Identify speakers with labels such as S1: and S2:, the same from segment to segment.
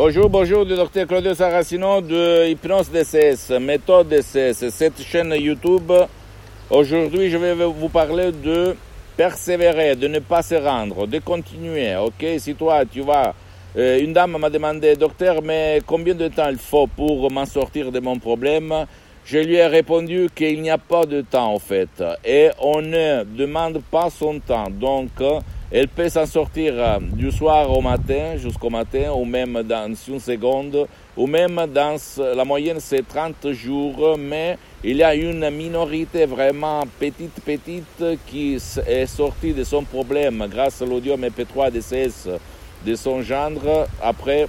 S1: Bonjour, bonjour, le docteur Claudio Saracino de Hypnose DCS, méthode DCS, cette chaîne YouTube. Aujourd'hui, je vais vous parler de persévérer, de ne pas se rendre, de continuer. Ok, si toi, tu vas. Euh, une dame m'a demandé, docteur, mais combien de temps il faut pour m'en sortir de mon problème? Je lui ai répondu qu'il n'y a pas de temps en fait, et on ne demande pas son temps. Donc, elle peut s'en sortir euh, du soir au matin, jusqu'au matin, ou même dans une seconde, ou même dans la moyenne, c'est 30 jours, mais il y a une minorité vraiment petite, petite qui est sortie de son problème grâce à l'audio MP3 DCS de son gendre après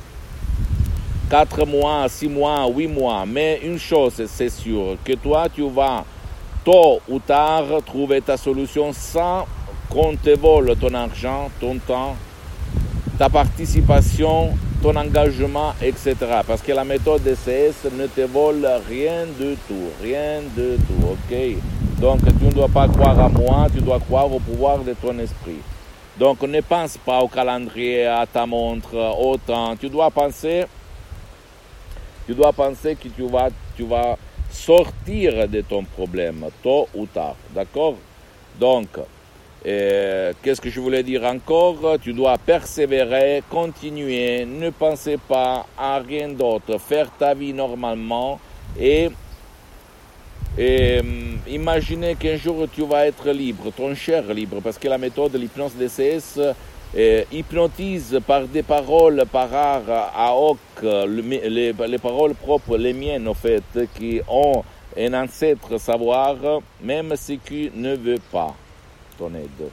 S1: 4 mois, 6 mois, 8 mois. Mais une chose, c'est sûr, que toi, tu vas tôt ou tard trouver ta solution sans qu'on te vole ton argent, ton temps, ta participation, ton engagement, etc. Parce que la méthode DCS ne te vole rien du tout, rien du tout, ok? Donc tu ne dois pas croire à moi, tu dois croire au pouvoir de ton esprit. Donc ne pense pas au calendrier, à ta montre, au temps. Tu dois penser, tu dois penser que tu vas, tu vas sortir de ton problème, tôt ou tard, d'accord? Donc, Qu'est-ce que je voulais dire encore? Tu dois persévérer, continuer, ne pensez pas à rien d'autre, faire ta vie normalement et, et imaginez qu'un jour tu vas être libre, ton cher libre, parce que la méthode de l'hypnose DCS euh, hypnotise par des paroles par art à hoc, les, les paroles propres, les miennes en fait, qui ont un ancêtre savoir, même ce qui ne veut pas aide.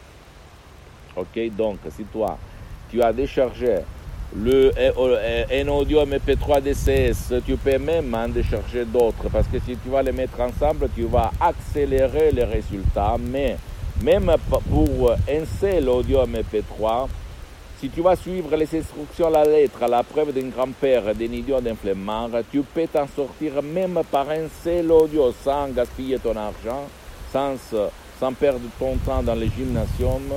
S1: Ok, donc si toi, tu as déchargé le, un audio MP3 DCS, tu peux même en décharger d'autres parce que si tu vas les mettre ensemble, tu vas accélérer les résultats. Mais même pour un seul audio MP3, si tu vas suivre les instructions à la lettre, à la preuve d'un grand-père, d'un idiot, d'un flemmard, tu peux t'en sortir même par un seul audio sans gaspiller ton argent, sans sans perdre ton temps dans les gymnasiums,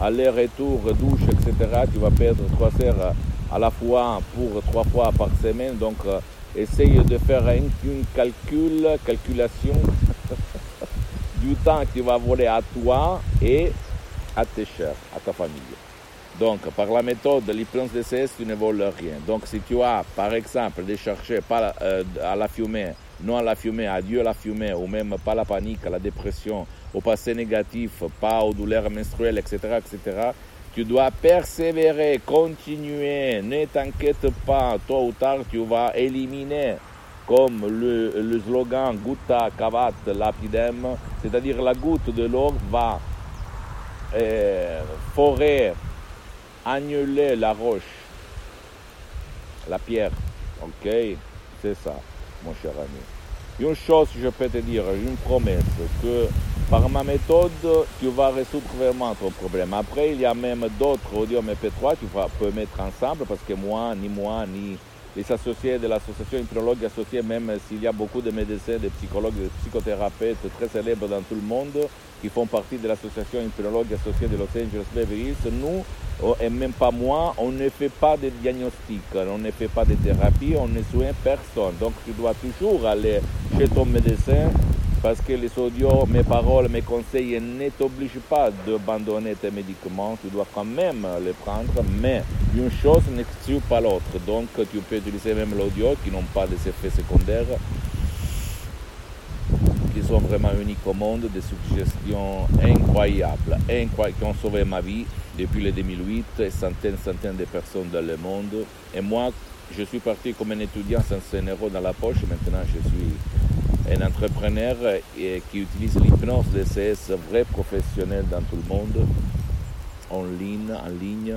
S1: aller-retour, douche, etc. Tu vas perdre trois heures à la fois pour trois fois par semaine. Donc, euh, essaye de faire un, calcul, calculation du temps que tu vas voler à toi et à tes chers, à ta famille. Donc, par la méthode de l'hypnose DCS, tu ne voles rien. Donc, si tu as, par exemple, déchargé pas euh, à la fumée, non à la fumée, adieu la fumée, ou même pas la panique, la dépression, au passé négatif, pas aux douleurs menstruelles, etc., etc., tu dois persévérer, continuer, ne t'inquiète pas, tôt ou tard tu vas éliminer, comme le, slogan gutta cavat lapidem, c'est-à-dire la goutte de l'or va euh, forer, annuler la roche, la pierre, ok? C'est ça, mon cher ami. Une chose, je peux te dire, une promesse, que par ma méthode, tu vas résoudre vraiment ton problème. Après, il y a même d'autres audio MP3 tu peux mettre ensemble parce que moi, ni moi, ni les associés de l'association hypnologue associée, même s'il y a beaucoup de médecins, de psychologues, de psychothérapeutes très célèbres dans tout le monde qui font partie de l'association hypnologue associée de Los Angeles Beverly nous, oh, et même pas moi, on ne fait pas de diagnostic, on ne fait pas de thérapie, on ne soigne personne. Donc tu dois toujours aller chez ton médecin parce que les audios, mes paroles, mes conseils ne t'obligent pas d'abandonner tes médicaments, tu dois quand même les prendre, mais une chose n'exclut pas l'autre. Donc tu peux utiliser même l'audio qui n'ont pas des effets secondaires, qui sont vraiment uniques au monde, des suggestions incroyables, qui ont sauvé ma vie depuis le 2008 et centaines, centaines de personnes dans le monde. Et moi, je suis parti comme un étudiant sans un euro dans la poche, maintenant je suis un entrepreneur qui utilise l'hypnose DCS vrai professionnel dans tout le monde, en ligne, en ligne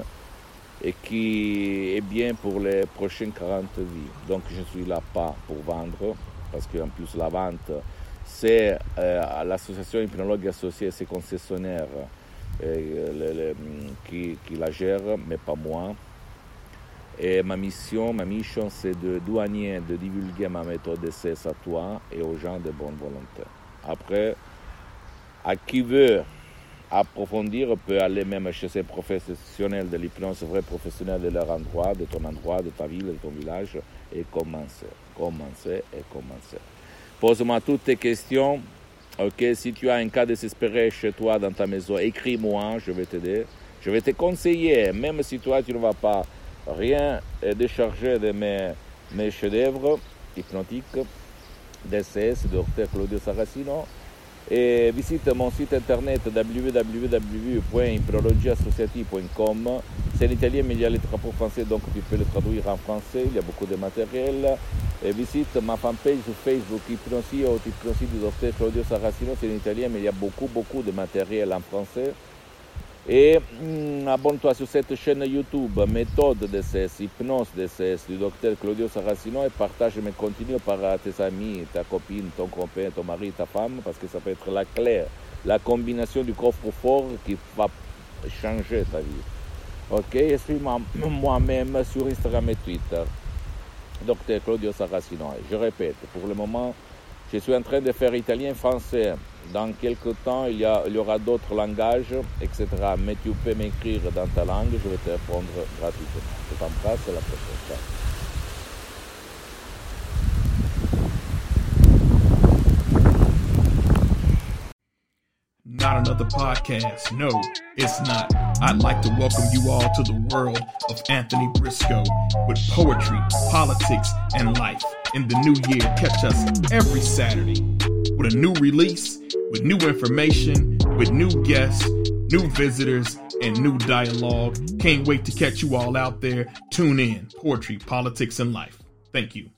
S1: et qui est bien pour les prochaines 40 vies. Donc je ne suis là pas pour vendre, parce qu'en plus la vente, c'est euh, l'association hypnologue associée, ses concessionnaires euh, qui, qui, la gèrent, mais pas moi. Et ma mission, ma mission, c'est de douanier, de divulguer ma méthode d'essai à toi et aux gens de bonne volonté. Après, à qui veut approfondir peut aller même chez ces professionnels de l'hypnose, vrais professionnels de leur endroit, de ton endroit, de ta ville, de ton village, et commencer, commencer et commencer. Pose-moi toutes tes questions. Ok, si tu as un cas désespéré chez toi dans ta maison, écris-moi, je vais t'aider. Je vais te conseiller, même si toi tu ne vas pas rien décharger de mes, mes chefs-d'œuvre hypnotiques DCS, Dr Claudio Saracino et visite mon site internet www.hypnologieassociative.com. C'est l'italien, mais il y a les drapeaux français, donc tu peux le traduire en français. Il y a beaucoup de matériel. Et visite ma fanpage sur Facebook, Hypnosie ou Hypnosie du docteur Claudio Saracino. C'est en italien, mais il y a beaucoup, beaucoup de matériel en français. Et mm, abonne-toi sur cette chaîne YouTube, méthode DCS, hypnose DCS du docteur Claudio Saracino et partage mes contenus par tes amis, ta copine, ton copain, ton mari, ta femme, parce que ça peut être la clé, la combinaison du coffre fort qui va changer ta vie. Ok, je suis moi-même sur Instagram et Twitter, docteur Claudio Saracino. Je répète, pour le moment, je suis en train de faire italien, français, dans quelques temps, il y, a, il y aura d'autres langages, etc. Mais tu peux m'écrire dans ta langue, je vais te répondre gratuitement. Je t'embrasse et la prochaine.
S2: Not another podcast. No, it's not. I'd like to welcome you all to the world of Anthony Briscoe with poetry, politics, and life. In the new year, catch us every Saturday with a new release with new information, with new guests, new visitors, and new dialogue. Can't wait to catch you all out there. Tune in. Poetry, Politics, and Life. Thank you.